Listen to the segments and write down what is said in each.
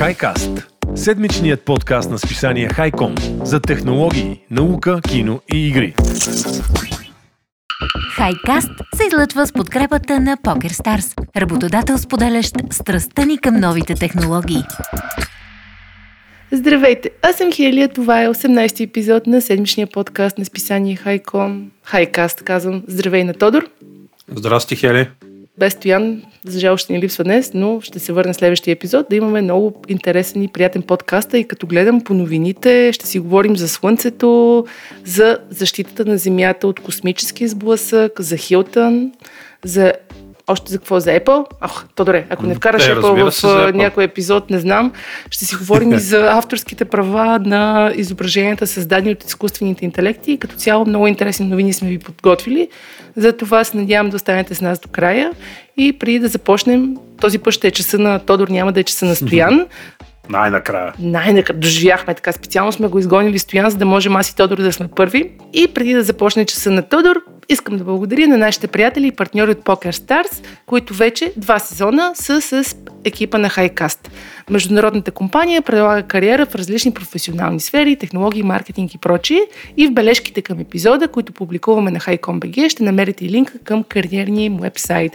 HiCast – седмичният подкаст на списание Хайком за технологии, наука, кино и игри. Хайкаст се излъчва с подкрепата на PokerStars, работодател споделящ страстта ни към новите технологии. Здравейте, аз съм Хелия, това е 18-ти епизод на седмичния подкаст на списание Хайком. Хайкаст, казвам. Здравей на Тодор. Здрасти, Хели без Стоян, за жал ще ни липсва днес, но ще се върне следващия епизод да имаме много интересен и приятен подкаст. И като гледам по новините ще си говорим за Слънцето, за защитата на Земята от космически сблъсък, за Хилтън, за още за какво? За Apple? Ох, Тодоре, ако не вкараш е, Apple в Apple. някой епизод, не знам, ще си говорим и за авторските права на изображенията, създадени от изкуствените интелекти. Като цяло много интересни новини сме ви подготвили. За това се надявам да останете с нас до края. И преди да започнем, този път ще е часа на Тодор, няма да е часа на Стоян. Най-накрая. Най-накрая доживяхме така. Специално сме го изгонили Стоян, за да можем аз и Тодор да сме първи. И преди да започне часа на Тодор, искам да благодаря на нашите приятели и партньори от Poker Stars, които вече два сезона са с екипа на Highcast. Международната компания предлага кариера в различни професионални сфери, технологии, маркетинг и прочие. И в бележките към епизода, които публикуваме на HighCom.bg, ще намерите линка към кариерния им вебсайт.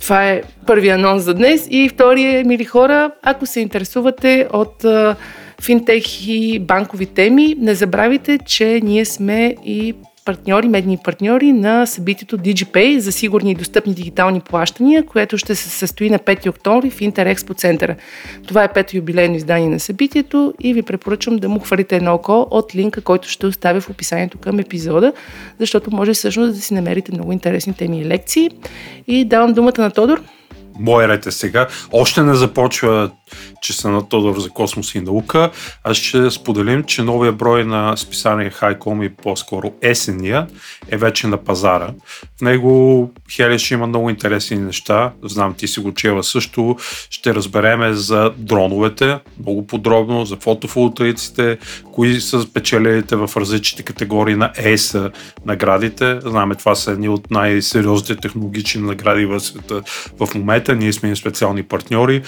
Това е първият анонс за днес. И втория, мили хора, ако се интересувате от финтех и банкови теми, не забравяйте, че ние сме и партньори, медни партньори на събитието DigiPay за сигурни и достъпни дигитални плащания, което ще се състои на 5 октомври в Интерекспо центъра. Това е пето юбилейно издание на събитието и ви препоръчвам да му хвалите едно око от линка, който ще оставя в описанието към епизода, защото може всъщност да си намерите много интересни теми и лекции. И давам думата на Тодор. Мой ред е сега. Още не започва часа на Тодор за космос и наука. Аз ще споделим, че новия брой на списание Хайком и по-скоро есения е вече на пазара. В него Хели ще има много интересни неща. Знам, ти си го чела също. Ще разбереме за дроновете, много подробно, за фотоволтаиците, кои са спечелилите в различните категории на ЕСА наградите. Знаме, това са едни от най-сериозните технологични награди в света в момента. Ние сме специални партньори.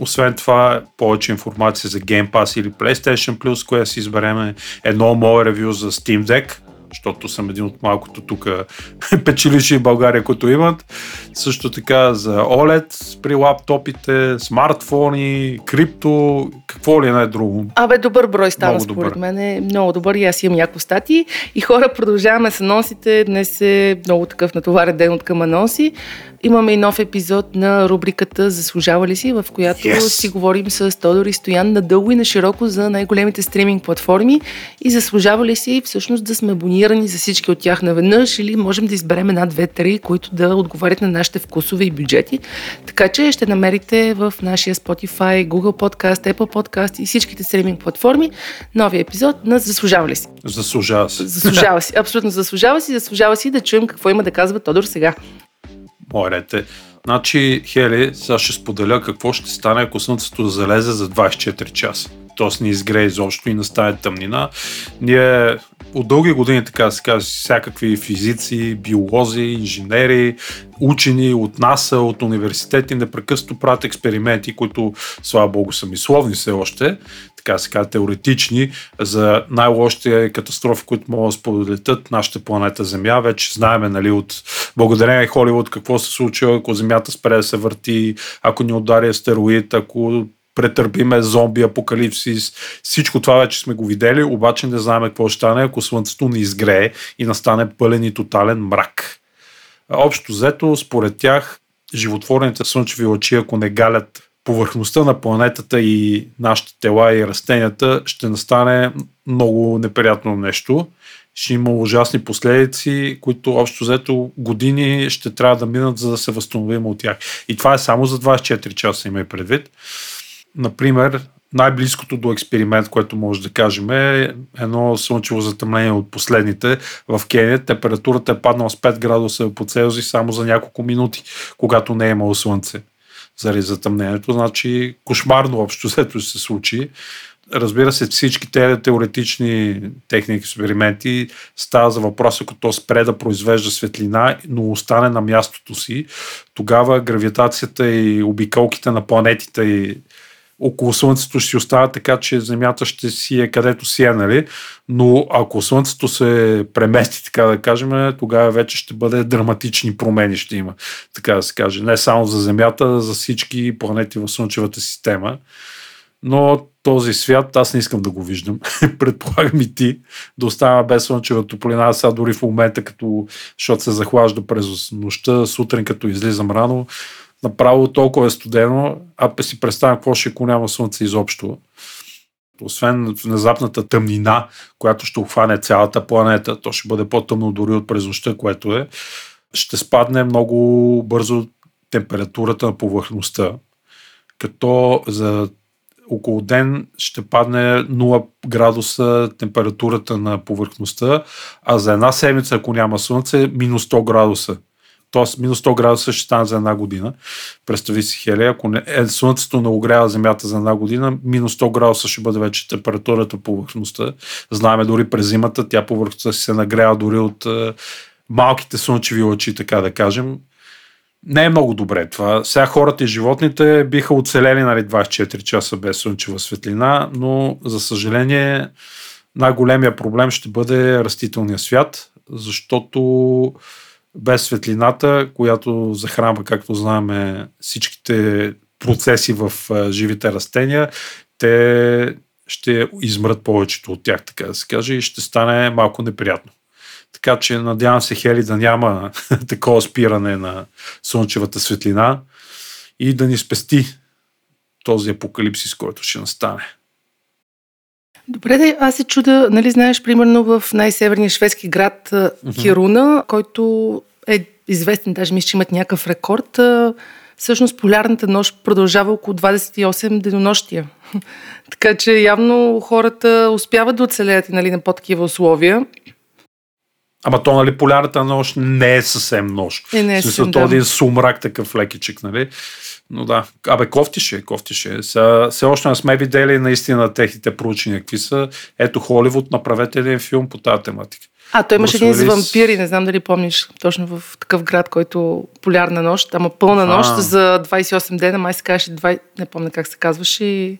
Освен това, повече информация за Game Pass или PlayStation Plus, която си избереме едно мое ревю за Steam Deck, защото съм един от малкото тук печелиши в България, които имат. Също така за OLED при лаптопите, смартфони, крипто, какво ли е най-друго. Абе, добър брой стана много според добър. мен. Е много добър и аз имам няколко стати. И хора, продължаваме с анонсите. Днес е много такъв натоварен ден от към анонси. Имаме и нов епизод на рубриката Заслужава ли си, в която yes. си говорим с Тодор и Стоян надълго и на широко за най-големите стриминг платформи и заслужава ли си всъщност да сме абонирани за всички от тях наведнъж или можем да изберем една, две, три, които да отговарят на нашите вкусове и бюджети. Така че ще намерите в нашия Spotify, Google Podcast, Apple Podcast и всичките стриминг платформи новия епизод на Заслужава ли си. Заслужава си. Заслужава си. Абсолютно заслужава си. Заслужава си да чуем какво има да казва Тодор сега. Мой ред. Значи, Хели, сега ще споделя какво ще стане, ако Слънцето залезе за 24 часа. Тоест не изгрее изобщо и настане тъмнина. Ние от дълги години, така да се каже, всякакви физици, биолози, инженери, учени от НАСА, от университети непрекъснато правят експерименти, които, слава богу, са мисловни все още, така се казва, теоретични за най-лошите катастрофи, които могат да сполетят нашата планета Земя. Вече знаеме, нали, от благодарение Холивуд какво се случва, ако Земята спре да се върти, ако ни удари астероид, ако претърпиме зомби, апокалипсис. Всичко това вече сме го видели, обаче не знаем какво ще стане, ако Слънцето не изгрее и настане пълен и тотален мрак. Общо взето, според тях, животворните слънчеви лъчи, ако не галят повърхността на планетата и нашите тела и растенията, ще настане много неприятно нещо. Ще има ужасни последици, които общо взето години ще трябва да минат, за да се възстановим от тях. И това е само за 24 часа, има предвид. Например, най-близкото до експеримент, което може да кажем е едно слънчево затъмнение от последните в Кения. Температурата е паднала с 5 градуса по Целзий само за няколко минути, когато не е имало слънце заради затъмнението. Значи кошмарно общо взето се случи. Разбира се, всички тези теоретични техники, експерименти става за въпрос, ако то спре да произвежда светлина, но остане на мястото си, тогава гравитацията и обиколките на планетите и около Слънцето ще си остава така, че Земята ще си е където си е, нали? Но ако Слънцето се премести, така да кажем, тогава вече ще бъде драматични промени ще има, така да се каже. Не само за Земята, за всички планети в Слънчевата система. Но този свят аз не искам да го виждам. Предполагам и ти да остава без слънчева топлина. Сега дори в момента, като, защото се захлажда през нощта, сутрин като излизам рано, направо толкова е студено, а си представям какво ще ако няма слънце изобщо. Освен внезапната тъмнина, която ще обхване цялата планета, то ще бъде по-тъмно дори от през нощта, което е, ще спадне много бързо температурата на повърхността, като за около ден ще падне 0 градуса температурата на повърхността, а за една седмица, ако няма слънце, минус 100 градуса. Тоест, минус 100 градуса ще стане за една година. Представи си, Хеле, ако не, е, слънцето не огрява Земята за една година, минус 100 градуса ще бъде вече температурата по повърхността. Знаеме дори през зимата, тя повърхността си се нагрява дори от е, малките слънчеви лъчи, така да кажем не е много добре това. Сега хората и животните биха оцелели нали, 24 часа без слънчева светлина, но за съжаление най-големия проблем ще бъде растителния свят, защото без светлината, която захранва, както знаем, всичките процеси в живите растения, те ще измрат повечето от тях, така да се каже, и ще стане малко неприятно. Така че надявам се Хели да няма такова спиране на слънчевата светлина и да ни спести този апокалипсис, който ще настане. Добре, да, аз се чуда, нали знаеш, примерно в най-северния шведски град uh-huh. Хируна, който е известен, даже мисля, че имат някакъв рекорд, всъщност полярната нощ продължава около 28 денонощия. така че явно хората успяват да оцелеят нали, на по-такива условия. Ама то, нали, полярната нощ не е съвсем нощ. Е, не е съвсем, да. един сумрак такъв лекичък, нали? Но да, абе, кофтише, кофтише. Сега, все още не сме видели наистина техните проучения, какви са. Ето Холивуд, направете един филм по тази тематика. А, той имаше един за вампири, не знам дали помниш, точно в такъв град, който полярна нощ, ама пълна нощ а. за 28 дена, май се казваше, 20, не помня как се казваше. И...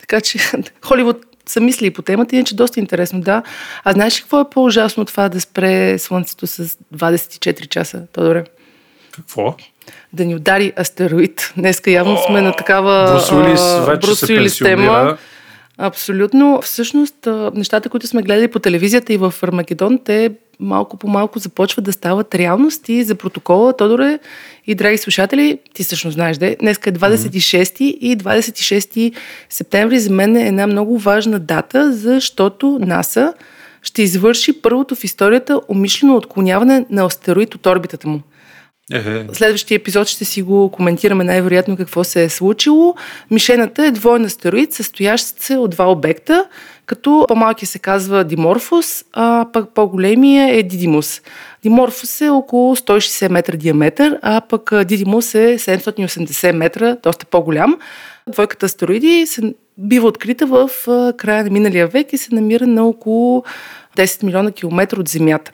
Така че Холивуд са мисли по темата, иначе доста интересно, да. А знаеш ли какво е по-ужасно от това да спре Слънцето с 24 часа, Тодоре? Какво? Да ни удари астероид. Днеска явно сме на такава Брус Уилис вече се тема. Абсолютно. Всъщност, нещата, които сме гледали по телевизията и в Армагедон, те малко по малко започват да стават реалности за протокола. Тодоре и драги слушатели, ти всъщност знаеш, де, днес е 26 и 26 септември за мен е една много важна дата, защото НАСА ще извърши първото в историята умишлено отклоняване на астероид от орбитата му. Ехе. Следващия епизод ще си го коментираме най-вероятно какво се е случило. Мишената е двойен астероид, състоящ се от два обекта, като по-малкият се казва Диморфус, а пък по-големия е Дидимус. Диморфус е около 160 метра диаметър, а пък Дидимус е 780 метра, доста по-голям. Двойката астероиди се бива открита в края на миналия век и се намира на около 10 милиона километра от Земята.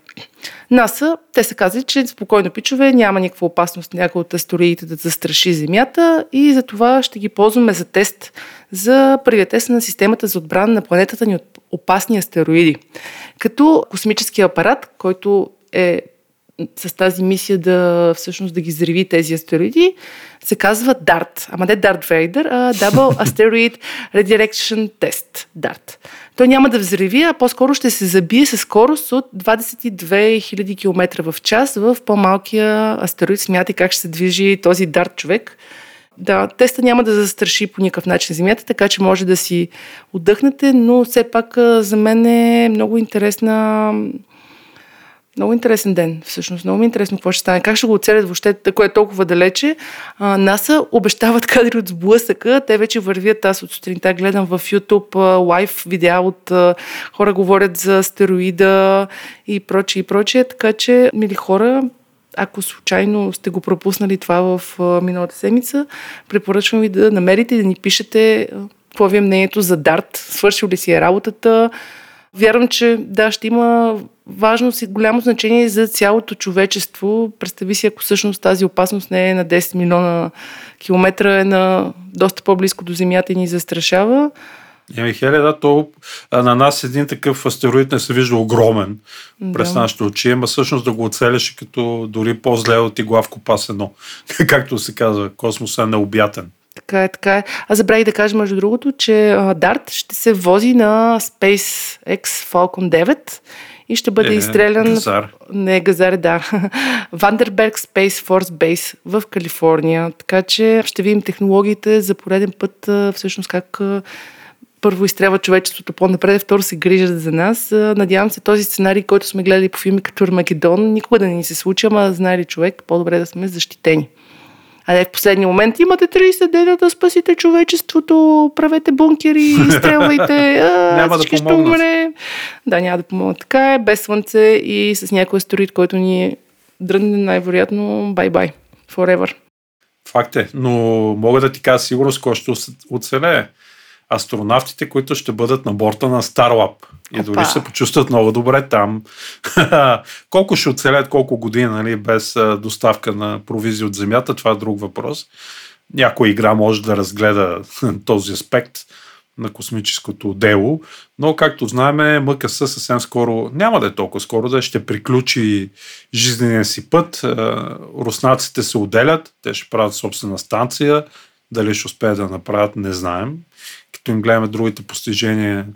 НАСА, те са казали, че спокойно пичове, няма никаква опасност някой от астероидите да застраши Земята и за това ще ги ползваме за тест за първия тест на системата за отбрана на планетата ни от опасни астероиди. Като космически апарат, който е с тази мисия да всъщност да ги взриви тези астероиди, се казва DART. Ама не Darth Vader, а Double Asteroid Redirection Test. DART. Той няма да взриви, а по-скоро ще се забие с скорост от 22 000 км в час в по-малкия астероид. Смятай как ще се движи този DART човек. Да, теста няма да застраши по никакъв начин Земята, така че може да си отдъхнете, но все пак за мен е много интересна много интересен ден, всъщност. Много ми е интересно какво ще стане. Как ще го оцелят въобще, кое е толкова далече. А, НАСА обещават кадри от сблъсъка. Те вече вървят. Аз от сутринта гледам в YouTube лайв видеа от а, хора говорят за астероида и прочее и прочее. Така че, мили хора, ако случайно сте го пропуснали това в а, миналата седмица, препоръчвам ви да намерите и да ни пишете какво ви е мнението за Дарт, свършил ли си е работата. Вярвам, че да, ще има важно и голямо значение за цялото човечество. Представи си, ако всъщност тази опасност не е на 10 милиона километра, е на доста по-близко до Земята и ни застрашава. Еми, Хеле, да, то на нас един такъв астероид не се вижда огромен да. през нашите очи, ама всъщност да го оцелиш като дори по-зле от игла в копас едно. Както се казва, космосът е необятен. Така е, така е. А забравих да кажа, между другото, че DART ще се вози на SpaceX Falcon 9 и ще бъде е, изстрелян... Газар. Не, Газар, да. Вандерберг Space Force Base в Калифорния. Така че ще видим технологиите за пореден път всъщност как първо изтрява човечеството по-напред, второ се грижат за нас. Надявам се този сценарий, който сме гледали по филми като Армагедон, никога да не ни се случи, ама знае ли човек, по-добре да сме защитени. А не в последния момент имате 30 дена да спасите човечеството, правете бункери, изстрелвайте, а, няма да ще умре. Да, няма да помогнат. Така е, без слънце и с някой астероид, който ни дрънне най-вероятно бай-бай, forever. Факт е, но мога да ти кажа сигурно кой ще оцелее астронавтите, които ще бъдат на борта на Starlab. И дори ще се почувстват много добре там. колко ще оцелят, колко години, нали, без доставка на провизия от Земята, това е друг въпрос. Някой игра може да разгледа този аспект на космическото дело, но както знаем, МКС съвсем скоро, няма да е толкова скоро, да ще приключи жизнения си път. Руснаците се отделят, те ще правят собствена станция, дали ще успеят да направят, не знаем като им гледаме другите постижения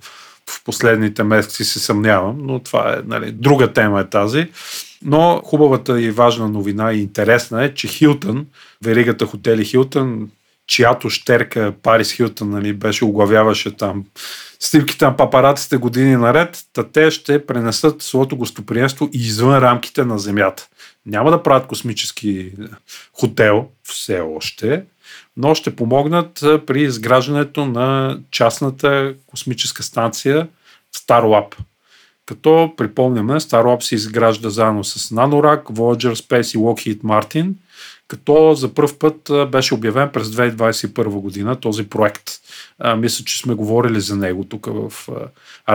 в последните месеци, се съмнявам, но това е нали, друга тема е тази. Но хубавата и важна новина и интересна е, че Хилтън, веригата хотели Хилтън, чиято щерка Парис Хилтън нали, беше оглавяваше там снимките на папараците години наред, та те ще пренесат своето гостоприемство извън рамките на Земята. Няма да правят космически хотел все още, но ще помогнат при изграждането на частната космическа станция Starlab. Като припомняме, Starlab се изгражда заедно с Nanorak, Voyager Space и Lockheed Martin, като за първ път беше обявен през 2021 година този проект. А, мисля, че сме говорили за него тук в а,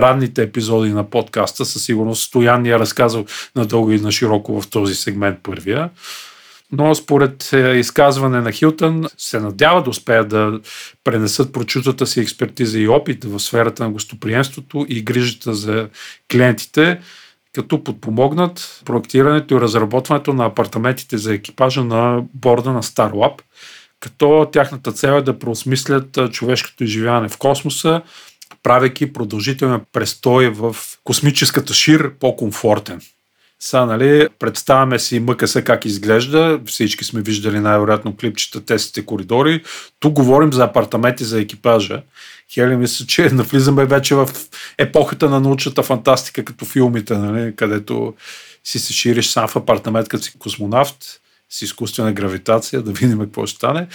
ранните епизоди на подкаста. Със сигурност Стоян ни е разказал надълго и на широко в този сегмент първия но според е, изказване на Хилтън се надява да успеят да пренесат прочутата си експертиза и опит в сферата на гостоприемството и грижата за клиентите, като подпомогнат проектирането и разработването на апартаментите за екипажа на борда на Starlab, като тяхната цел е да преосмислят човешкото изживяване в космоса, правейки продължителен престой в космическата шир по-комфортен. Са, нали, представяме си МКС как изглежда. Всички сме виждали най-вероятно клипчета, тестите коридори. Тук говорим за апартаменти за екипажа. Хели мисля, че навлизаме вече в епохата на научната фантастика, като филмите, нали, където си се шириш сам в апартамент, като си космонавт с изкуствена гравитация, да видим какво ще стане.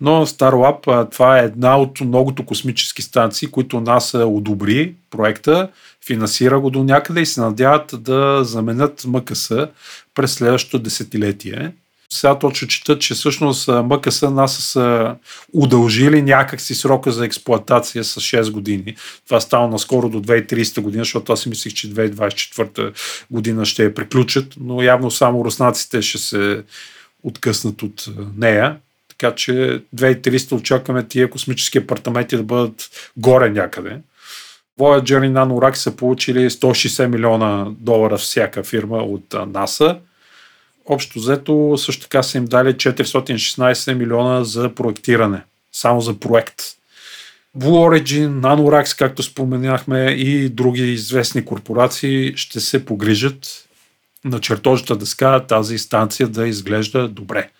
Но Starlab, това е една от многото космически станции, които НАСА одобри проекта, финансира го до някъде и се надяват да заменят МКС през следващото десетилетие. Сега точно чета, че всъщност МКС НАСА са удължили някакси срока за експлоатация с 6 години. Това става наскоро до 2030 година, защото аз си мислих, че 2024 година ще я приключат, но явно само руснаците ще се откъснат от нея. Така че 2300 очакваме тия космически апартаменти да бъдат горе някъде. Voyager и NanoRack са получили 160 милиона долара всяка фирма от НАСА. Общо взето също така са им дали 416 милиона за проектиране. Само за проект. Blue Origin, NanoRax, както споменахме, и други известни корпорации ще се погрижат на чертожата дъска тази станция да изглежда добре.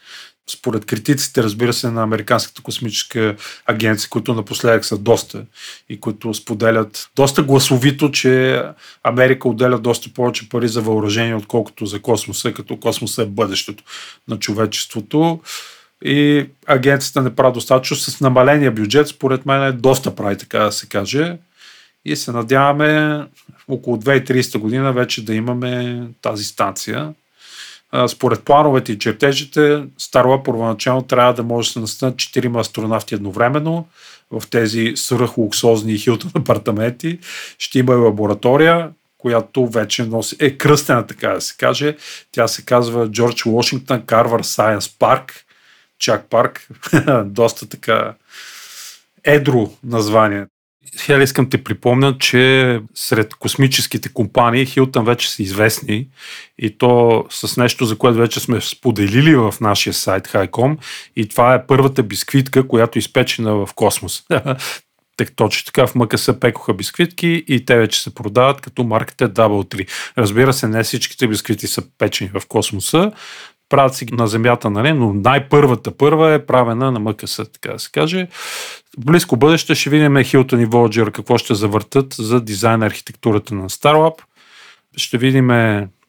Според критиците, разбира се, на Американската космическа агенция, които напоследък са доста и които споделят доста гласовито, че Америка отделя доста повече пари за въоръжение, отколкото за космоса, като космоса е бъдещето на човечеството. И агенцията не прави достатъчно с намаления бюджет, според мен е доста прави, така да се каже и се надяваме около 2030 година вече да имаме тази станция. Според плановете и чертежите, Старла първоначално трябва да може да се настанат 4 астронавти едновременно в тези свръхлуксозни Хилтон апартаменти. Ще има и лаборатория, която вече носи, е кръстена, така да се каже. Тя се казва Джордж Вашингтон Карвар Сайенс Парк. Чак парк. Доста така едро название. Хел, искам те припомня, че сред космическите компании Хилтън вече са известни и то с нещо, за което вече сме споделили в нашия сайт Highcom и това е първата бисквитка, която е изпечена в космос. точно така в МКС пекоха бисквитки и те вече се продават като марката Double 3. Разбира се, не всичките бисквити са печени в космоса, правят си на Земята, нали? но най-първата първа е правена на МКС, така да се каже. В близко бъдеще ще видим Хилтон и Voyager какво ще завъртат за дизайн архитектурата на Starlab. Ще видим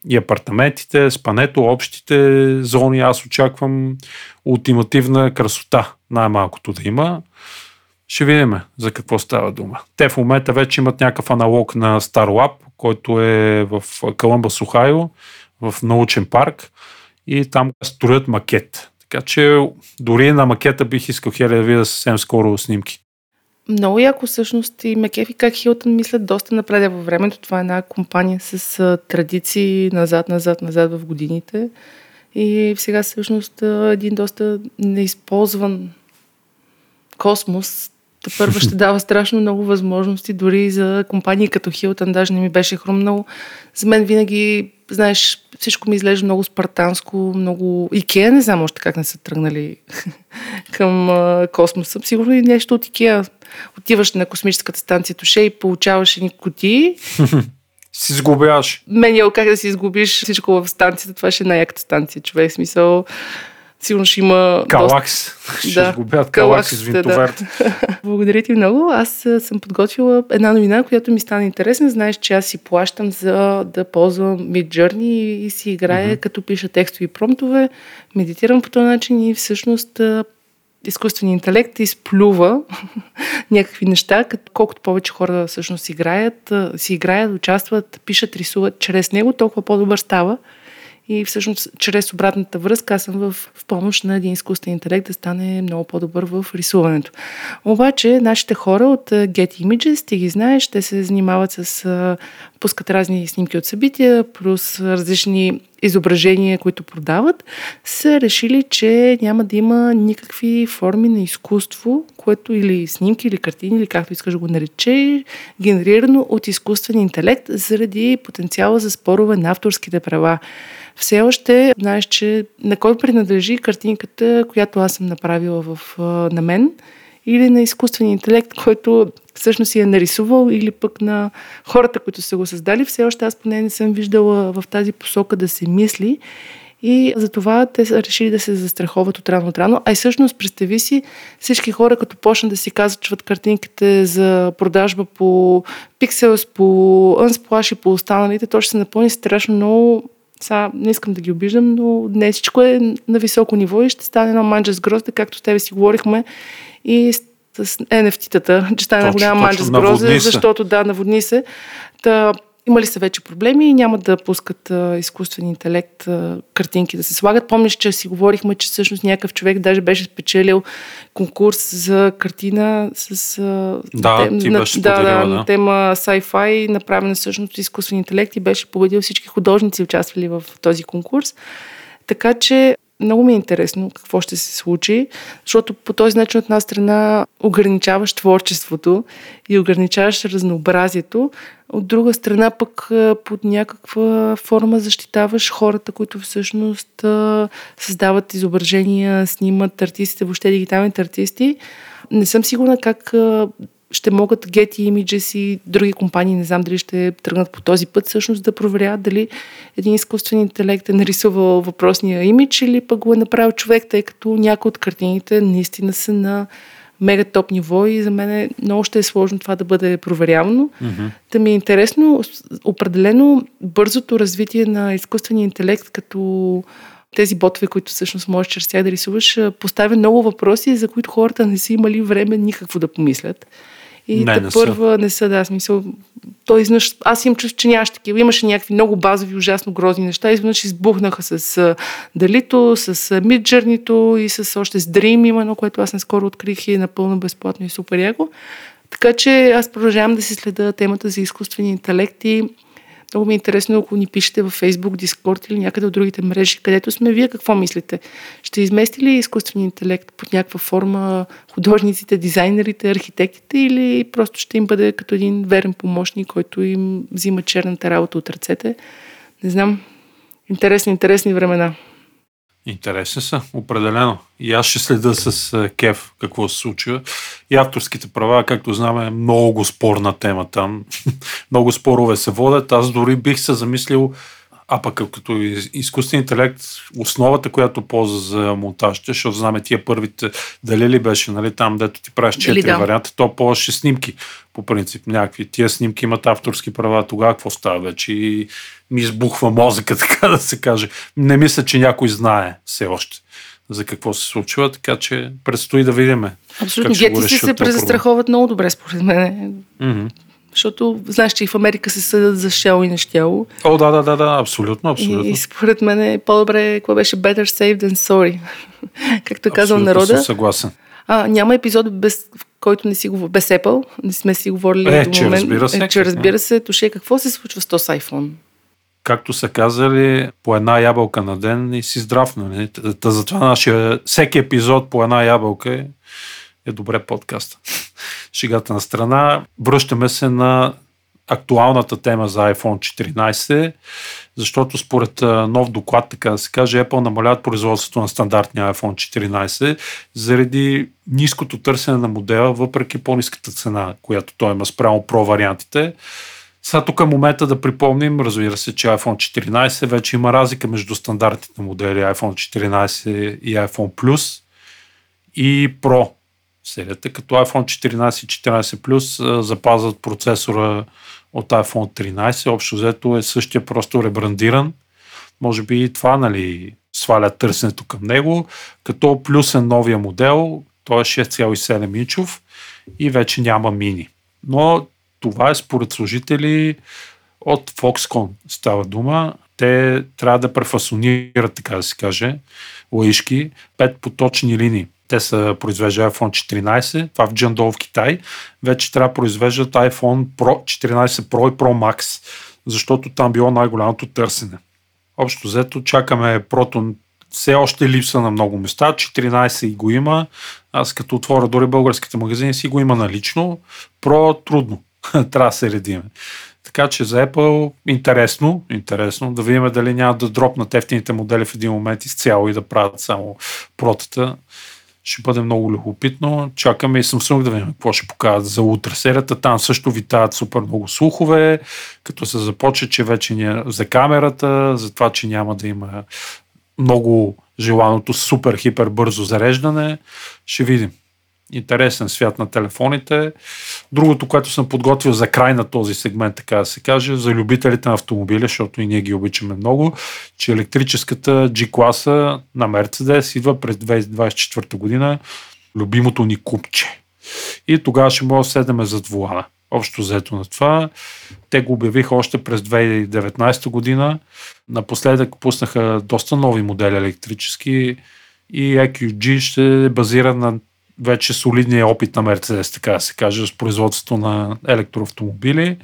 и апартаментите, спането, общите зони. Аз очаквам ултимативна красота, най-малкото да има. Ще видим за какво става дума. Те в момента вече имат някакъв аналог на Starlab, който е в Каламбас, Охайо, в научен парк и там строят макет. Така че дори на макета бих искал Хеле да видя съвсем скоро снимки. Много яко всъщност и Макефи как Хилтън мислят доста напреде във времето. Това е една компания с традиции назад, назад, назад в годините. И сега всъщност един доста неизползван космос те първо ще дава страшно много възможности, дори за компании като Хилтън, даже не ми беше хрумнало. За мен винаги, знаеш, всичко ми изглежда много спартанско, много... Икея не знам още как не са тръгнали към а, космоса. Сигурно и нещо от Икея. Отиваш на космическата станция Туше и получаваш едни кутии. си сгубяваш. Мен е как да си изгубиш всичко в станцията. Това ще е най-яката станция, човек. Смисъл, Сигурно ще има... Калакс. Доста... Ще да, сгубят калакс с винтоверт. Да. Благодаря ти много. Аз съм подготвила една новина, която ми стана интересна. Знаеш, че аз си плащам за да ползвам Midjourney и си играя, mm-hmm. като пиша текстови промтове, медитирам по този начин и всъщност изкуственият интелект изплюва някакви неща, колкото повече хора всъщност играят, си играят, участват, пишат, рисуват чрез него, толкова по-добър става. И всъщност, чрез обратната връзка, аз съм в, в помощ на един изкуствен интелект да стане много по-добър в рисуването. Обаче, нашите хора от Getty Images, ти ги знаеш, те се занимават с пускат разни снимки от събития, плюс различни изображения, които продават, са решили, че няма да има никакви форми на изкуство, което или снимки, или картини, или както искаш да го нарече, генерирано от изкуствен интелект заради потенциала за спорове на авторските права все още знаеш, че на кой принадлежи картинката, която аз съм направила в, на мен, или на изкуствен интелект, който всъщност си е нарисувал, или пък на хората, които са го създали. Все още аз поне не съм виждала в тази посока да се мисли. И затова те са решили да се застраховат от рано от рано. А и всъщност, представи си, всички хора, като почнат да си казват картинките за продажба по Pixels, по Unsplash и по останалите, то ще се напълни страшно много сега не искам да ги обиждам, но днес всичко е на високо ниво и ще стане едно манджа с грозда, както с тебе си говорихме и с NFT-тата, че стане голяма манджа с грозда, защото да, наводни се. Та, Имали са вече проблеми и няма да пускат а, изкуствен интелект а, картинки да се слагат. Помниш, че си говорихме, че всъщност някакъв човек даже беше спечелил конкурс за картина с а, да, тем, ти на, беше да, да, на тема sci-fi, направена всъщност изкуствен интелект и беше победил всички художници, участвали в този конкурс. Така че много ми е интересно какво ще се случи, защото по този начин от една страна ограничаваш творчеството и ограничаваш разнообразието, от друга страна пък под някаква форма защитаваш хората, които всъщност създават изображения, снимат артистите, въобще дигиталните артисти. Не съм сигурна как ще могат Getty Images и други компании, не знам дали ще тръгнат по този път, всъщност да проверяват дали един изкуствен интелект е нарисувал въпросния имидж или пък го е направил човек, тъй като някои от картините наистина са на мега топ ниво и за мен е, много ще е сложно това да бъде проверявано. Mm-hmm. Да ми е интересно, определено бързото развитие на изкуствения интелект като тези ботове, които всъщност можеш чрез тях да рисуваш, поставя много въпроси, за които хората не са имали време никакво да помислят. И не, те първа не са, да, смисъл. Той изнъж, аз имам чувство, че нямаше такива. Имаше някакви много базови, ужасно грозни неща. Изведнъж избухнаха с Далито, с Миджернито и с още с Dream, именно, което аз не скоро открих и е напълно безплатно и супер яко. Така че аз продължавам да си следа темата за изкуствени интелект и Много ми е интересно, ако ни пишете във Facebook, Discord или някъде от другите мрежи, където сме. Вие какво мислите? Ще измести ли изкуствения интелект под някаква форма художниците, дизайнерите, архитектите или просто ще им бъде като един верен помощник, който им взима черната работа от ръцете? Не знам. Интересни, интересни времена. Интересни са, определено. И аз ще следа с е, кеф какво се случва. И авторските права, както знаме, е много спорна тема там. много спорове се водят. Аз дори бих се замислил, а пък като изкуствен интелект, основата, която ползва за монтажите, защото знаме тия първите, дали ли беше, нали, там, дето ти правиш четири да. варианта, то ползваше снимки, по принцип, някакви. Тия снимки имат авторски права, тогава какво става вече? И ми избухва мозъка, така да се каже. Не мисля, че някой знае все още за какво се случва, така че предстои да видим. Абсолютно. Гети си се презастраховат много добре, според мен. Mm-hmm. Защото знаеш, че и в Америка се съдят за щяло и нещяло. О, да, да, да, да, абсолютно, абсолютно. И, и според мен е по-добре, какво беше better safe than sorry. Както е казал народа. Съм съгласен. А, няма епизод, без, в който не си говори, без Apple, не сме си говорили е, до че момент. Разбира се, е, че разбира се, туше, какво се случва с този iPhone? както са казали, по една ябълка на ден и си здрав. Нали? Затова нашия всеки епизод по една ябълка е, е добре подкаст. Шегата на страна. Връщаме се на актуалната тема за iPhone 14, защото според нов доклад, така да се каже, Apple намаляват производството на стандартния iPhone 14 заради ниското търсене на модела, въпреки по-ниската цена, която той има спрямо Pro вариантите. Сега тук е момента да припомним, разбира се, че iPhone 14 вече има разлика между стандартните модели iPhone 14 и iPhone Plus и Pro серията, като iPhone 14 и 14 Plus запазват процесора от iPhone 13. Общо взето е същия, просто ребрандиран. Може би и това нали, сваля търсенето към него, като плюс е новия модел, той е 6,7 инчов и вече няма мини. Но това е според служители от Foxconn става дума. Те трябва да префасонират, така да се каже, лаишки, пет поточни линии. Те са произвеждат iPhone 14, това в Джандол в Китай. Вече трябва да произвеждат iPhone Pro, 14 Pro и Pro Max, защото там било най-голямото търсене. Общо взето чакаме Proton все още липса на много места. 14 и го има. Аз като отворя дори българските магазини си го има налично. Про трудно. Трябва да се редиме. Така че за Apple интересно, интересно да видим дали няма да дропнат ефтините модели в един момент изцяло и да правят само протата. Ще бъде много любопитно. Чакаме и Samsung да видим какво ще покажат за утре серията. Там също витаят супер много слухове, като се започне, че вече ни за камерата, за това, че няма да има много желаното супер хипер бързо зареждане. Ще видим интересен свят на телефоните. Другото, което съм подготвил за край на този сегмент, така да се каже, за любителите на автомобили, защото и ние ги обичаме много, че електрическата G-класа на Mercedes идва през 2024 година любимото ни купче. И тогава ще може да седеме зад вулана. Общо взето на това. Те го обявиха още през 2019 година. Напоследък пуснаха доста нови модели електрически и EQG ще базира на вече солидния опит на Мерцедес, така да се каже, с производството на електроавтомобили.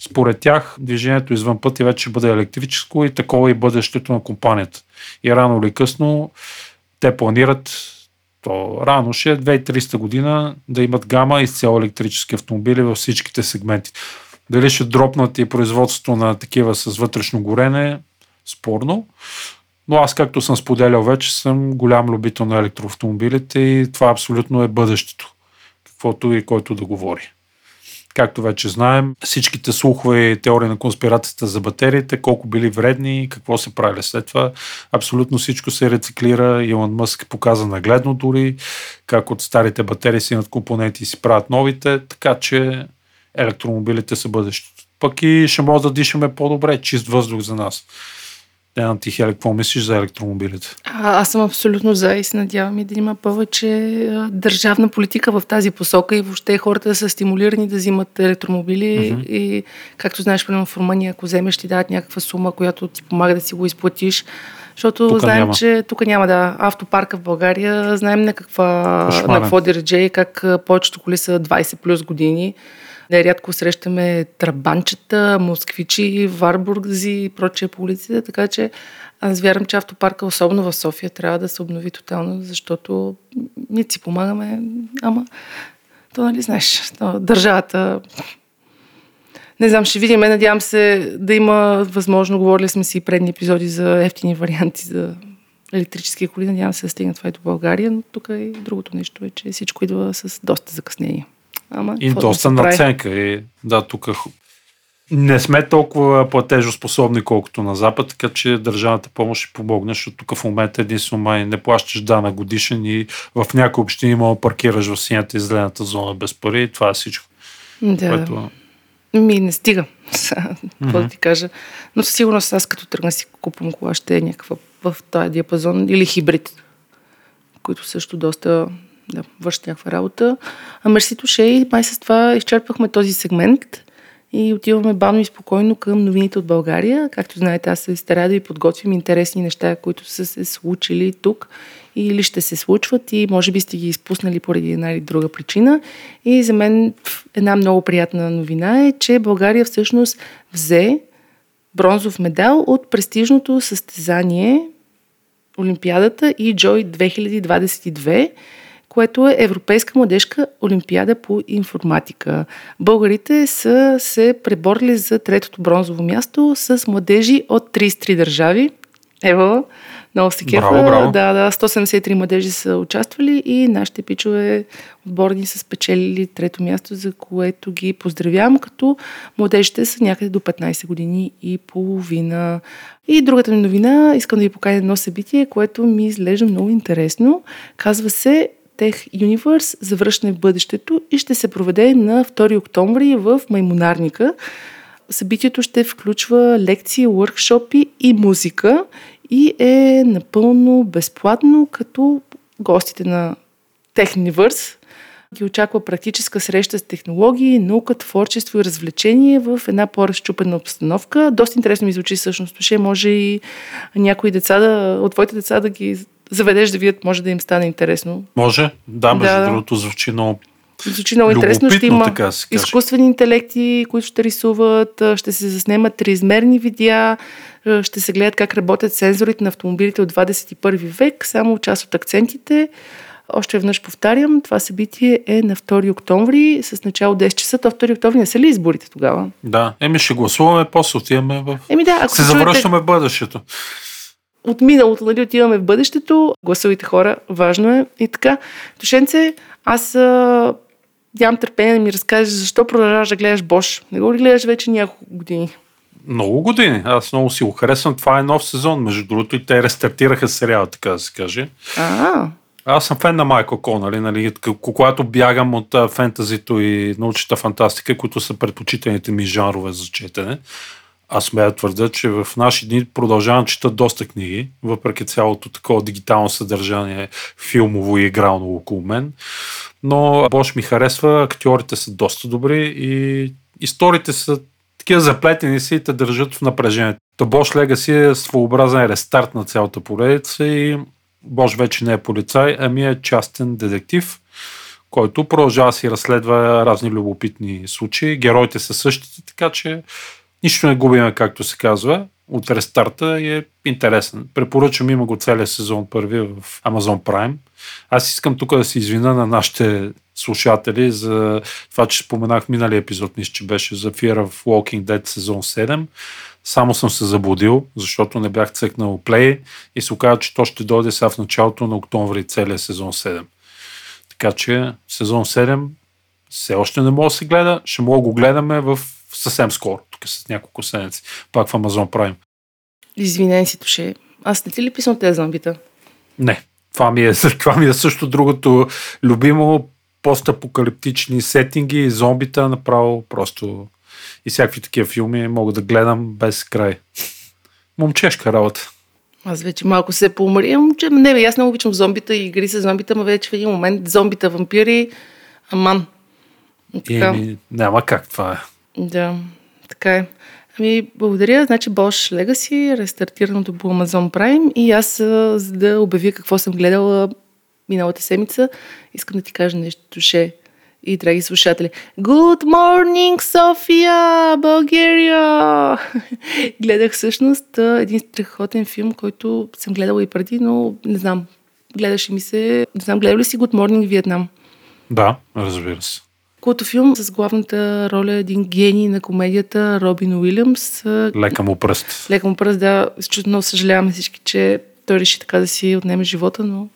Според тях движението извън пътя вече ще бъде електрическо и такова и бъдещето на компанията. И рано или късно те планират то рано ще е 2300 година да имат гама изцяло електрически автомобили във всичките сегменти. Дали ще дропнат и производството на такива с вътрешно горене, спорно. Но аз, както съм споделял вече, съм голям любител на електроавтомобилите и това абсолютно е бъдещето. Каквото и който да говори. Както вече знаем, всичките слухове и теории на конспирацията за батериите, колко били вредни, какво се прави след това, абсолютно всичко се рециклира. Илон Мъск показа нагледно дори как от старите батерии си имат компоненти и си правят новите, така че електромобилите са бъдещето. Пък и ще може да дишаме по-добре, чист въздух за нас. Деяна ти, Хеле, какво мислиш за електромобилите? А, аз съм абсолютно за и се надявам и да има повече а, държавна политика в тази посока и въобще хората да са стимулирани да взимат електромобили mm-hmm. и както знаеш, примерно в Румъния, ако вземеш, ти дадат някаква сума, която ти помага да си го изплатиш Защото Тука знаем, няма. че тук няма да. Автопарка в България, знаем на каква Кошмарен. на какво диридже и как повечето коли са 20 плюс години. Нерядко срещаме трабанчета, москвичи, варбургзи и прочее по улиците, така че аз вярвам, че автопарка, особено в София, трябва да се обнови тотално, защото ние си помагаме, ама то нали знаеш, то, държавата не знам, ще видим. Надявам се да има възможно. Говорили сме си и предни епизоди за ефтини варианти за електрически коли. Надявам се да стигне това и до България, но тук и другото нещо е, че всичко идва с доста закъснение. Ама, И да доста прави? наценка. И, да, тук не сме толкова платежоспособни, колкото на Запад, така че държавната помощ ще помогне, защото тук в момента единствено май не плащаш данък годишен и в някои общини мога да паркираш в синята и зелената зона без пари и това е всичко. Да. Което... Ми не стига. Какво да ти кажа. Но със сигурност аз като тръгна си купувам кола, ще е някаква в този диапазон или хибрид, които също доста да, вършат някаква работа. А мерсито ще и май с това изчерпахме този сегмент и отиваме бавно и спокойно към новините от България. Както знаете, аз се старая да ви подготвим интересни неща, които са се случили тук или ще се случват и може би сте ги изпуснали поради една или друга причина. И за мен една много приятна новина е, че България всъщност взе бронзов медал от престижното състезание Олимпиадата и Джой 2022, което е Европейска младежка олимпиада по информатика. Българите са се преборили за третото бронзово място с младежи от 33 държави. Ево, много се кефа. Браво, браво. Да, да, 173 младежи са участвали и нашите пичове отборни са спечелили трето място, за което ги поздравявам, като младежите са някъде до 15 години и половина. И другата ми новина, искам да ви покажа едно събитие, което ми изглежда много интересно. Казва се Tech Universe завръщане в бъдещето и ще се проведе на 2 октомври в Маймонарника. Събитието ще включва лекции, workshopи и музика и е напълно безплатно, като гостите на Techniverse ги очаква практическа среща с технологии, наука, творчество и развлечение в една по-разчупена обстановка. Доста интересно ми звучи всъщност. Ще може и някои деца да, от твоите деца да ги заведеш да видят, може да им стане интересно. Може? Да, между Да, другото звучи много Звучи много интересно. Ще има така изкуствени интелекти, които ще рисуват, ще се заснемат триизмерни видеа, ще се гледат как работят сензорите на автомобилите от 21 век, само част от акцентите. Още веднъж повтарям, това събитие е на 2 октомври с начало 10 часа. То 2 октомври не са ли изборите тогава? Да, еми ще гласуваме, после отиваме в... Еми да, ако се чуете завръщаме в бъдещето. От миналото, нали, отиваме в бъдещето, гласувайте хора, важно е. И така, Тушенце, аз а, нямам търпение да ми разкажеш защо продължаваш да гледаш Бош. Не го ли гледаш вече няколко години? Много години. Аз много си го харесвам. Това е нов сезон, между другото, и те рестартираха сериала, така да се каже. А, Аз съм фен на Майкъл Конали, нали, к- когато бягам от фентазито и научната фантастика, които са предпочитаните ми жанрове за четене. Аз смея да твърдя, че в наши дни продължавам да чета доста книги, въпреки цялото такова дигитално съдържание, филмово и игрално около мен. Но Бош ми харесва, актьорите са доста добри и историите са такива заплетени си и те държат в напрежение. Та Бош Легаси е своеобразен рестарт на цялата поредица и Бош вече не е полицай, ами е частен детектив, който продължава да си разследва разни любопитни случаи. Героите са същите, така че нищо не губиме, както се казва. От рестарта е интересен. Препоръчвам, има го целият сезон първи в Amazon Prime. Аз искам тук да се извина на нашите слушатели за това, че споменах миналия епизод, мисля, че беше за Fear of Walking Dead сезон 7. Само съм се заблудил, защото не бях цъкнал плей и се оказа, че то ще дойде сега в началото на октомври целият сезон 7. Така че сезон 7 все още не мога да се гледа, ще мога да го гледаме в съвсем скоро, тук с няколко седмици, пак в Amazon Prime. извинен си, Туше. Аз не ти ли писам тези зомбита? Не, това ми е, това ми е също другото любимо, постапокалиптични сетинги, зомбита, направо просто и всякакви такива филми мога да гледам без край. Момчешка работа. Аз вече малко се поуморям, че не, бе, аз много обичам зомбита и игри с зомбита, но вече в един момент зомбита, вампири, аман. И Така. ми, няма как това е. Да, така е. Ами, благодаря. Значи Bosch Legacy, рестартираното по Amazon Prime и аз, за да обявя какво съм гледала миналата седмица, искам да ти кажа нещо, душе и драги слушатели. Good morning, София, България! Гледах всъщност един страхотен филм, който съм гледала и преди, но не знам, гледаше ми се, не знам, гледал ли си Good Morning Виетнам? Да, разбира се. Култо филм с главната роля един гений на комедията Робин Уилямс. Лека му пръст. Лека му пръст, да. Чудно съжаляваме всички, че той реши така да си отнеме живота, но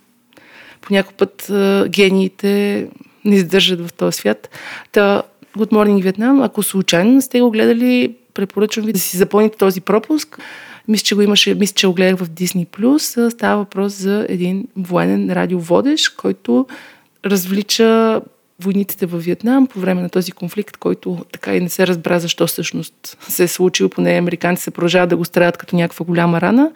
по някой път гениите не издържат в този свят. Та, Good Morning Vietnam, ако случайно сте го гледали, препоръчвам ви да си запълните този пропуск. Мисля, че го имаше, мисля, че го гледах в Disney+. Става въпрос за един военен радиоводещ, който развлича войниците във Виетнам по време на този конфликт, който така и не се разбра защо всъщност се е случил. Поне американците се продължават да го страдат като някаква голяма рана.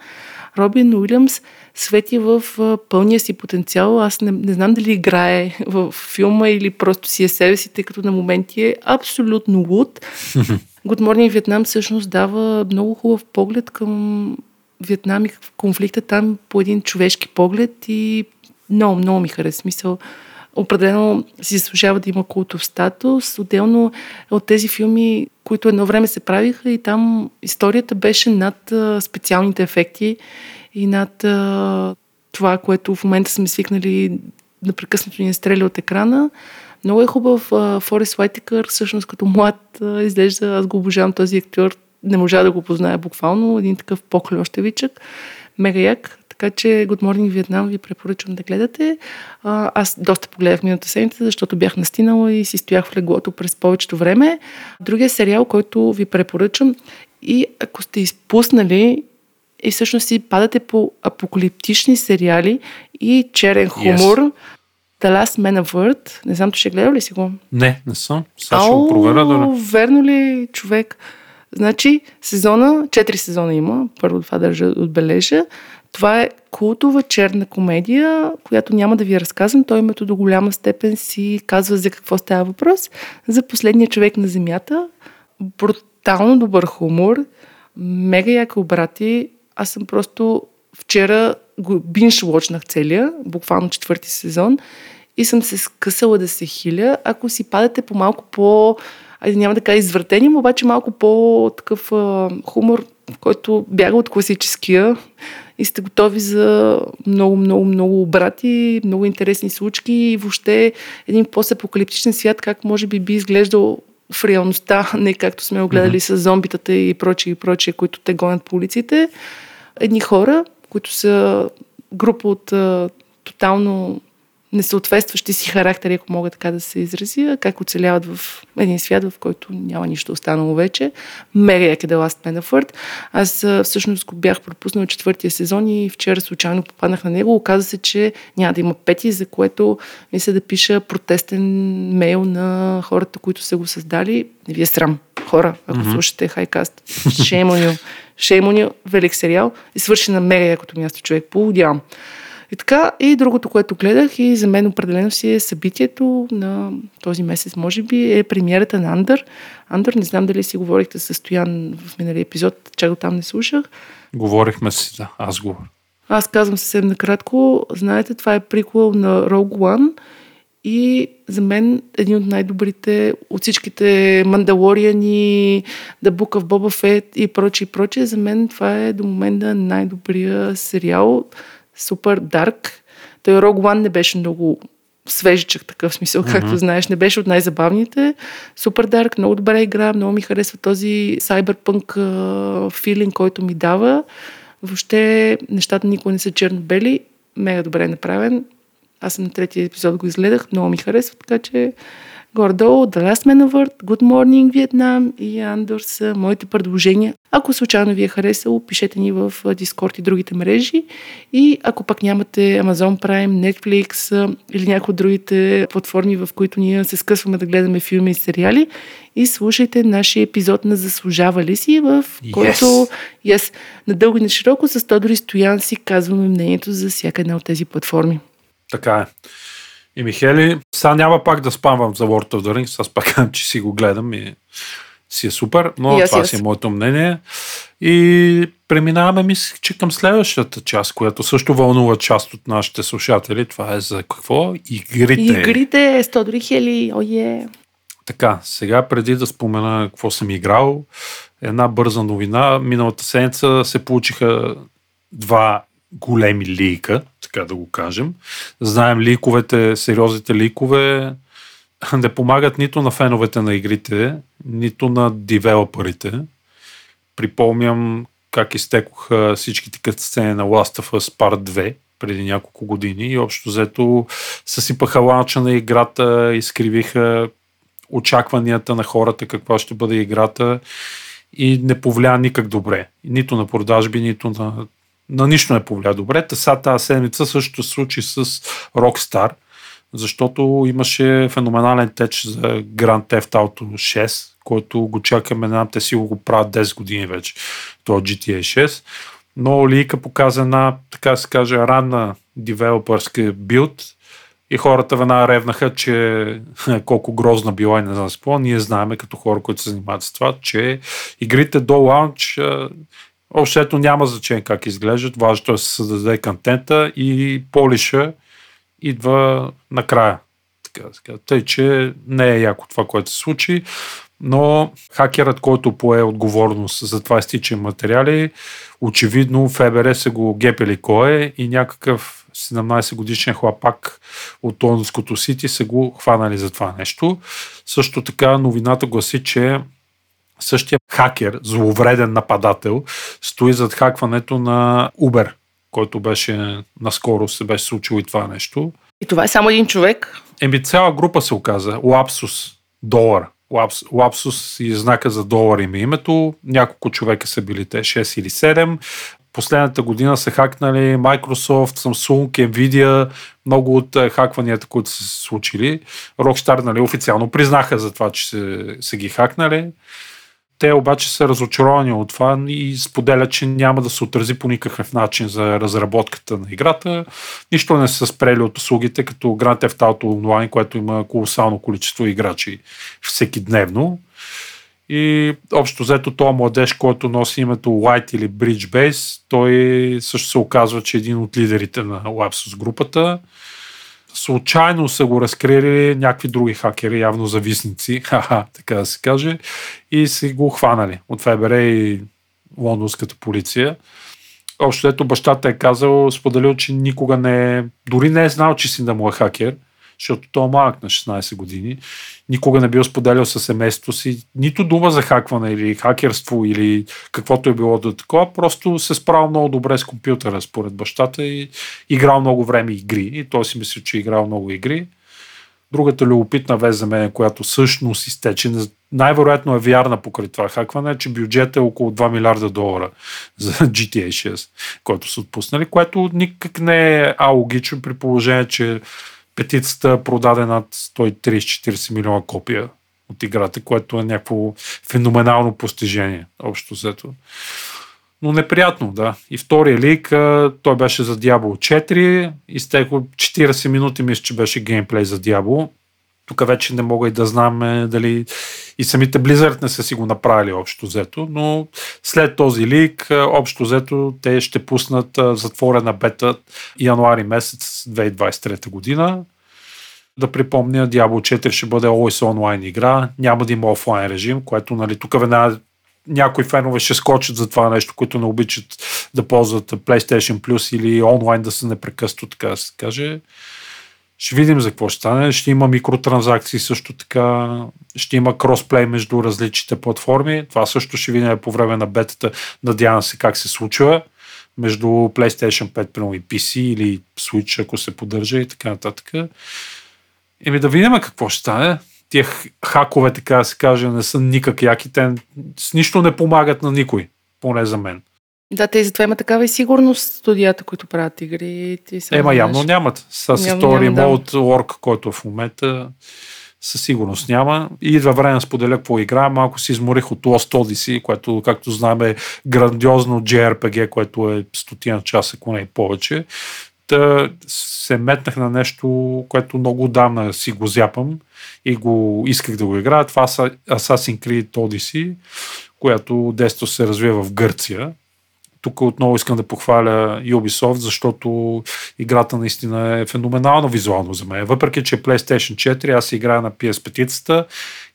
Робин Уилямс свети в пълния си потенциал. Аз не, не знам дали играе в филма или просто си е себе си, тъй като на моменти е абсолютно луд. Good Morning Виетнам всъщност дава много хубав поглед към Виетнам и конфликта там по един човешки поглед и много, много ми хареса. Смисъл, определено си заслужава да има култов статус. Отделно от тези филми, които едно време се правиха и там историята беше над специалните ефекти и над това, което в момента сме свикнали напрекъснато ни стреля от екрана. Много е хубав. Форест Уайтикър, всъщност като млад изглежда, аз го обожавам този актьор, не можа да го позная буквално, един такъв по-клющевичък. Мега як. Така че Good Morning Vietnam ви препоръчвам да гледате. А, аз доста погледах миналата седмица, защото бях настинала и си стоях в леглото през повечето време. Другия сериал, който ви препоръчвам и ако сте изпуснали и всъщност си падате по апокалиптични сериали и черен хумор. Yes. The Last Man of Earth. Не знам, че ще гледал ли си го? Не, не съм. Сега ще го проверя. Да верно ли, човек? Значи, сезона, четири сезона има, първо това държа отбележа. Това е култова черна комедия, която няма да ви разказвам. Той името до голяма степен си казва за какво става въпрос. За последния човек на Земята. Брутално добър хумор, мега яки обрати. Аз съм просто вчера го бинш целия, буквално четвърти сезон и съм се скъсала да се хиля. Ако си падате по малко по айде няма да кажа извъртени, обаче малко по-такъв а, хумор, който бяга от класическия и сте готови за много, много, много обрати, много интересни случки и въобще един пост-апокалиптичен свят, как може би би изглеждал в реалността, не както сме огледали mm-hmm. с зомбитата и прочие и прочие, които те гонят по улиците. Едни хора, които са група от а, тотално несъответстващи си характери, ако мога така да се изразя, как оцеляват в един свят, в който няма нищо останало вече. Е The Last Man of Earth. Аз всъщност го бях пропуснал четвъртия сезон и вчера случайно попаднах на него. Оказа се, че няма да има пети, за което мисля да пиша протестен мейл на хората, които са го създали. Не ви е срам. Хора, ако mm-hmm. слушате Хайкаст, Шеймонил. Шеймонил, велик сериал и свърши на мега якото място човек. Поудявам. И така, и другото, което гледах и за мен определено си е събитието на този месец, може би, е премиерата на Андър. Андър, не знам дали си говорихте с Стоян в миналия епизод, чак до там не слушах. Говорихме си, да, аз говоря. Аз казвам съвсем накратко. Знаете, това е приквел на Rogue One и за мен един от най-добрите от всичките Мандалориани, The Book of Boba Fett и прочие, прочие. За мен това е до момента най-добрия сериал супер дарк. Той Rogue One не беше много свежичък такъв смисъл, mm-hmm. както знаеш. Не беше от най-забавните. Супер дарк, много добра игра, много ми харесва този сайберпънк филинг, който ми дава. Въобще нещата никога не са черно-бели. Мега добре направен. Аз съм на третия епизод го изгледах, много ми харесва, така че Гордо, The Last Man of Earth, Good Morning Vietnam и Андор са моите предложения. Ако случайно ви е харесало, пишете ни в Discord и другите мрежи. И ако пък нямате Amazon Prime, Netflix или някои от другите платформи, в които ние се скъсваме да гледаме филми и сериали, и слушайте нашия епизод на Заслужава ли си, в yes. който yes, надълго и на широко с Тодори Стоян си казваме мнението за всяка една от тези платформи. Така е. И Михели, сега няма пак да спамвам за World of the Rings, аз пак казвам, че си го гледам и си е супер, но аз, това аз. си е моето мнение. И преминаваме, мисля, че към следващата част, която също вълнува част от нашите слушатели. Това е за какво? Игрите. Игрите, 100 дори хели, ое. Така, сега преди да спомена какво съм играл, една бърза новина. Миналата седмица се получиха два големи лийка, така да го кажем. Знаем ликовете, сериозните ликове не помагат нито на феновете на игрите, нито на девелоперите. Припомням как изтекоха всичките катсцени на Last of Us Part 2 преди няколко години и общо взето съсипаха ланча на играта, изкривиха очакванията на хората каква ще бъде играта и не повлия никак добре. Нито на продажби, нито на, на нищо не повлия добре. Та тази седмица също се случи с Rockstar, защото имаше феноменален теч за Grand Theft Auto 6, който го чакаме, не знам, те си го правят 10 години вече, то GTA 6. Но Лика показа една, така се каже, ранна девелопърска билд, и хората веднага ревнаха, че колко грозна била и не знам какво. Ние знаеме като хора, които се занимават с това, че игрите до лаунч общо ето няма значение как изглеждат. Важното е да се създаде контента и полиша идва накрая. Така, така. Тъй, че не е яко това, което се случи, но хакерът, който пое отговорност за това изтичане материали, очевидно ФБР са го гепели кой е и някакъв 17 годишен хлапак от лондонското Сити са го хванали за това нещо. Също така новината гласи, че същия хакер, зловреден нападател, стои зад хакването на Uber, който беше наскоро се беше случило и това нещо. И това е само един човек. Еми цяла група се оказа. Лапсус. Долар. Лапс, лапсус и знака за долар им е името. Няколко човека са били те, 6 или 7. Последната година са хакнали Microsoft, Samsung, Nvidia, много от е, хакванията, които са се случили. Rockstar нали, официално признаха за това, че са, са ги хакнали. Те обаче са разочаровани от това и споделят, че няма да се отрази по никакъв начин за разработката на играта. Нищо не са спрели от услугите, като Grand Theft Auto Online, което има колосално количество играчи всеки дневно. И общо взето този младеж, който носи името White или Bridge Base, той също се оказва, че е един от лидерите на Lapsus групата. Случайно са го разкрили някакви други хакери, явно зависници, ха така да се каже, и са го хванали от ФБР и лондонската полиция. Общо ето бащата е казал, споделил, че никога не е, дори не е знал, че сина му е хакер, защото той е малък на 16 години. Никога не бил споделял със семейството си нито дума за хакване или хакерство или каквото е било да такова. Просто се справил много добре с компютъра според бащата и играл много време игри. И той си мисли, че е играл много игри. Другата любопитна вест за мен, която всъщност изтече, най-вероятно е вярна покрай това хакване, е, че бюджет е около 2 милиарда долара за GTA 6, който са отпуснали, което никак не е алогично при положение, че петицата продаде над 130-40 милиона копия от играта, което е някакво феноменално постижение, общо взето. Но неприятно, да. И втория лик, той беше за Diablo 4, изтекло 40 минути, мисля, че беше геймплей за Diablo. Тук вече не мога и да знам дали и самите Blizzard не са си го направили общо взето, но след този лик, общо взето, те ще пуснат затворена бета януари месец 2023 година. Да припомня, Diablo 4 ще бъде always онлайн игра, няма да има офлайн режим, което нали, тук веднага някои фенове ще скочат за това нещо, които не обичат да ползват PlayStation Plus или онлайн да се непрекъснато, така да се каже. Ще видим за какво ще стане. Ще има микротранзакции също така. Ще има кросплей между различните платформи. Това също ще видим по време на бетата. Надявам се как се случва между PlayStation 5 примерно, и PC или Switch, ако се поддържа и така нататък. Еми да видим какво ще стане. Тия хакове, така да се каже, не са никак яки. Те с нищо не помагат на никой, поне за мен. Да, те и затова има такава и сигурност студията, които правят игри. Ти Ема знаеш. явно нямат. С Story Mode да. Който в момента със сигурност няма. И идва време да споделя какво игра. Малко си изморих от Lost Odyssey, което, както знаем, е грандиозно JRPG, което е стотина часа, ако не и повече. Та се метнах на нещо, което много отдавна си го зяпам и го исках да го играя. Това са Assassin's Creed Odyssey, която десто се развива в Гърция. Тук отново искам да похваля Ubisoft, защото играта наистина е феноменално визуално за мен. Въпреки, че PlayStation 4, аз играя на PS5,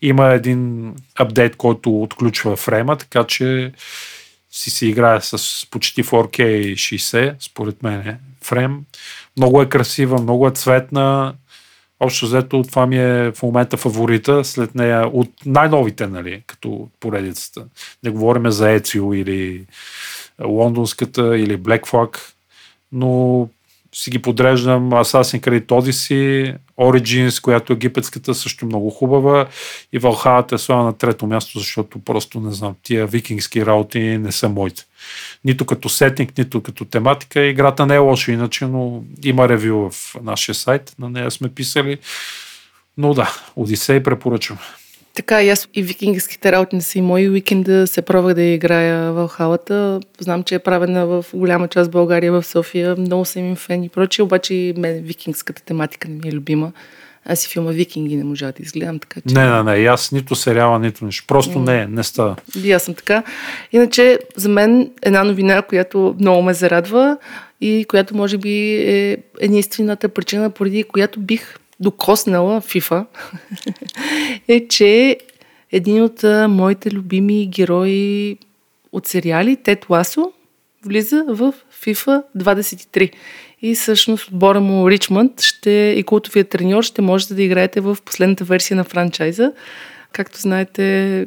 има един апдейт, който отключва фрейма, така че си се играе с почти 4K 60, според мен фрейм. Много е красива, много е цветна. Общо взето това ми е в момента фаворита, след нея от най-новите, нали, като поредицата. Не говорим за Ецио или лондонската или Black Flag, но си ги подреждам Assassin's Creed Odyssey, Origins, която е египетската, също много хубава и Valhalla е слава на трето място, защото просто не знам, тия викингски работи не са моите. Нито като сетинг, нито като тематика. Играта не е лоша иначе, но има ревю в нашия сайт, на нея сме писали. Но да, Одисей препоръчвам. Така, и аз и викингските работи не са и мои. Уикенда се пробвах да играя в халата. Знам, че е правена в голяма част в България, в София. Много съм им фен и прочие, обаче мен викингската тематика не ми е любима. Аз и филма Викинги не можа да изгледам, така че... Не, не, не, аз нито сериала, нито нищо. Просто не, не става. И аз съм така. Иначе, за мен една новина, която много ме зарадва и която може би е единствената причина, поради която бих докоснала FIFA, е, че един от моите любими герои от сериали, Тед Ласо, влиза в FIFA 23. И всъщност отбора му Ричмонд ще, и култовия треньор ще можете да играете в последната версия на франчайза. Както знаете,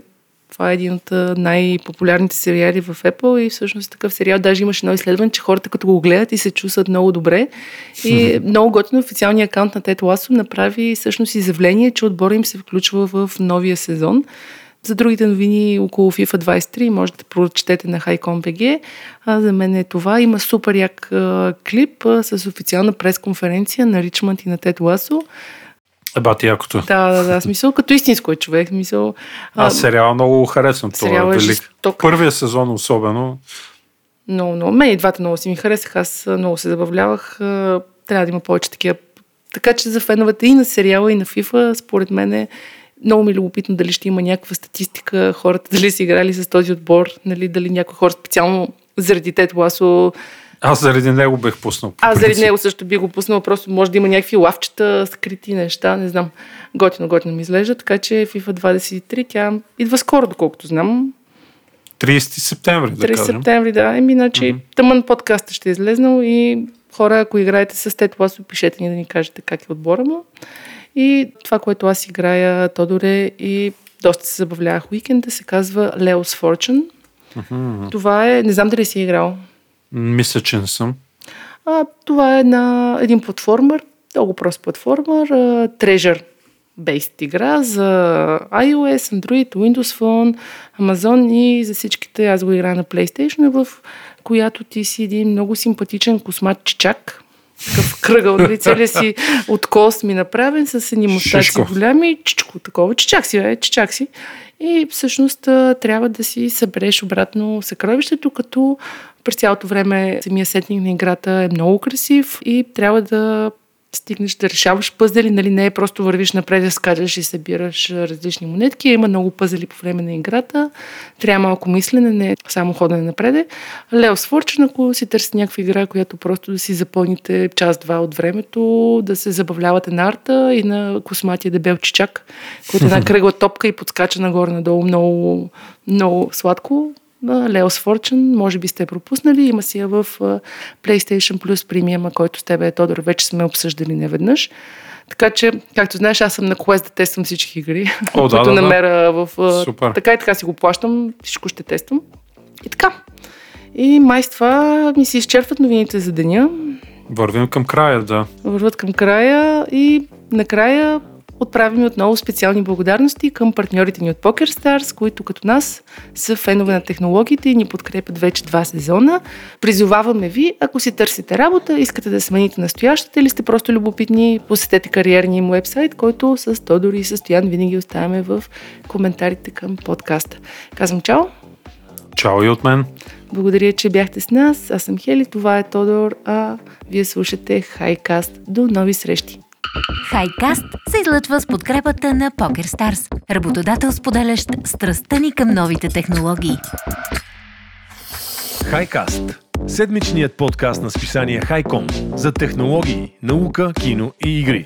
това е един от най-популярните сериали в Apple и всъщност такъв сериал даже имаше едно изследване, че хората като го гледат и се чувстват много добре. И много готино официалният акаунт на Тет Ласо направи всъщност изявление, че отбора им се включва в новия сезон. За другите новини около FIFA 23 можете да прочетете на HiCom.bg. А за мен е това. Има супер як клип с официална пресконференция на Ричмонд и на Тет Ласо. Еба ти якото. Да, да, да. Смисъл, като истинско е човек. Смисъл, Аз сериала много харесвам. сериал това е велик. жесток. Първия сезон особено. Много, много. Мен и двата много си ми харесаха. Аз а, много се забавлявах. А, Трябва да има повече такива. Така че за феновете и на сериала, и на FIFA, според мен е много ми е любопитно дали ще има някаква статистика, хората дали са играли с този отбор, нали, дали някои хора специално заради Тет Ласо. Аз заради него бех пуснал. Аз заради него също би го пуснала, просто може да има някакви лавчета, скрити неща, не знам. Готино, готино ми изглежда, така че FIFA 23, тя идва скоро, доколкото знам. 30 септември, да 30 кажем. септември, да. Еми, значи, mm-hmm. тъмън подкаст ще е излезнал и хора, ако играете с Тет Ласо, пишете ни да ни кажете как е отбора му. И това, което аз играя, Тодоре, и доста се забавлявах уикенда, се казва Leo's Fortune. Мгм. Това е, не знам дали си играл. Мисля, че не съм. А, това е една, един платформер, много прост платформер, а, Treasure based игра за iOS, Android, Windows Phone, Amazon и за всичките. Аз го играя на PlayStation, в която ти си един много симпатичен космат чичак. Такъв кръгъл, нали, целият си от кост ми направен, с едни мустаци голями, чичко такова. Чичак си, бе, чичак си. И всъщност трябва да си събереш обратно съкровището, като през цялото време самия сетник на играта е много красив и трябва да стигнеш да решаваш пъзели, нали не е просто вървиш напред, скачаш и събираш различни монетки. Има много пъзели по време на играта. Трябва малко мислене, не е само ходене напред. Лео Сворчен, ако си търсите някаква игра, която просто да си запълните час-два от времето, да се забавлявате на арта и на косматия дебел чичак, който е една кръгла топка и подскача нагоре-надолу много, много сладко. Leo's Fortune, може би сте пропуснали, има си я в PlayStation Plus премиема, който с тебе, Тодор, вече сме обсъждали неведнъж. Така че, както знаеш, аз съм на quest да тествам всички игри, О, да, които да, да. намеря в... Супер. Така и така си го плащам, всичко ще тествам. И така. И май с това ми се изчерпват новините за деня, Вървим към края, да. върват към края и накрая отправим отново специални благодарности към партньорите ни от PokerStars, които като нас са фенове на технологиите и ни подкрепят вече два сезона. Призоваваме ви, ако си търсите работа, искате да смените настоящата или сте просто любопитни, посетете кариерния им вебсайт, който с Тодор и с Стоян винаги оставяме в коментарите към подкаста. Казвам чао! Чао и от мен. Благодаря, че бяхте с нас. Аз съм Хели, това е Тодор, а вие слушате Хайкаст. До нови срещи! Хайкаст се излъчва с подкрепата на PokerStars, работодател споделящ страстта ни към новите технологии. Хайкаст. Седмичният подкаст на списание Хайком за технологии, наука, кино и игри.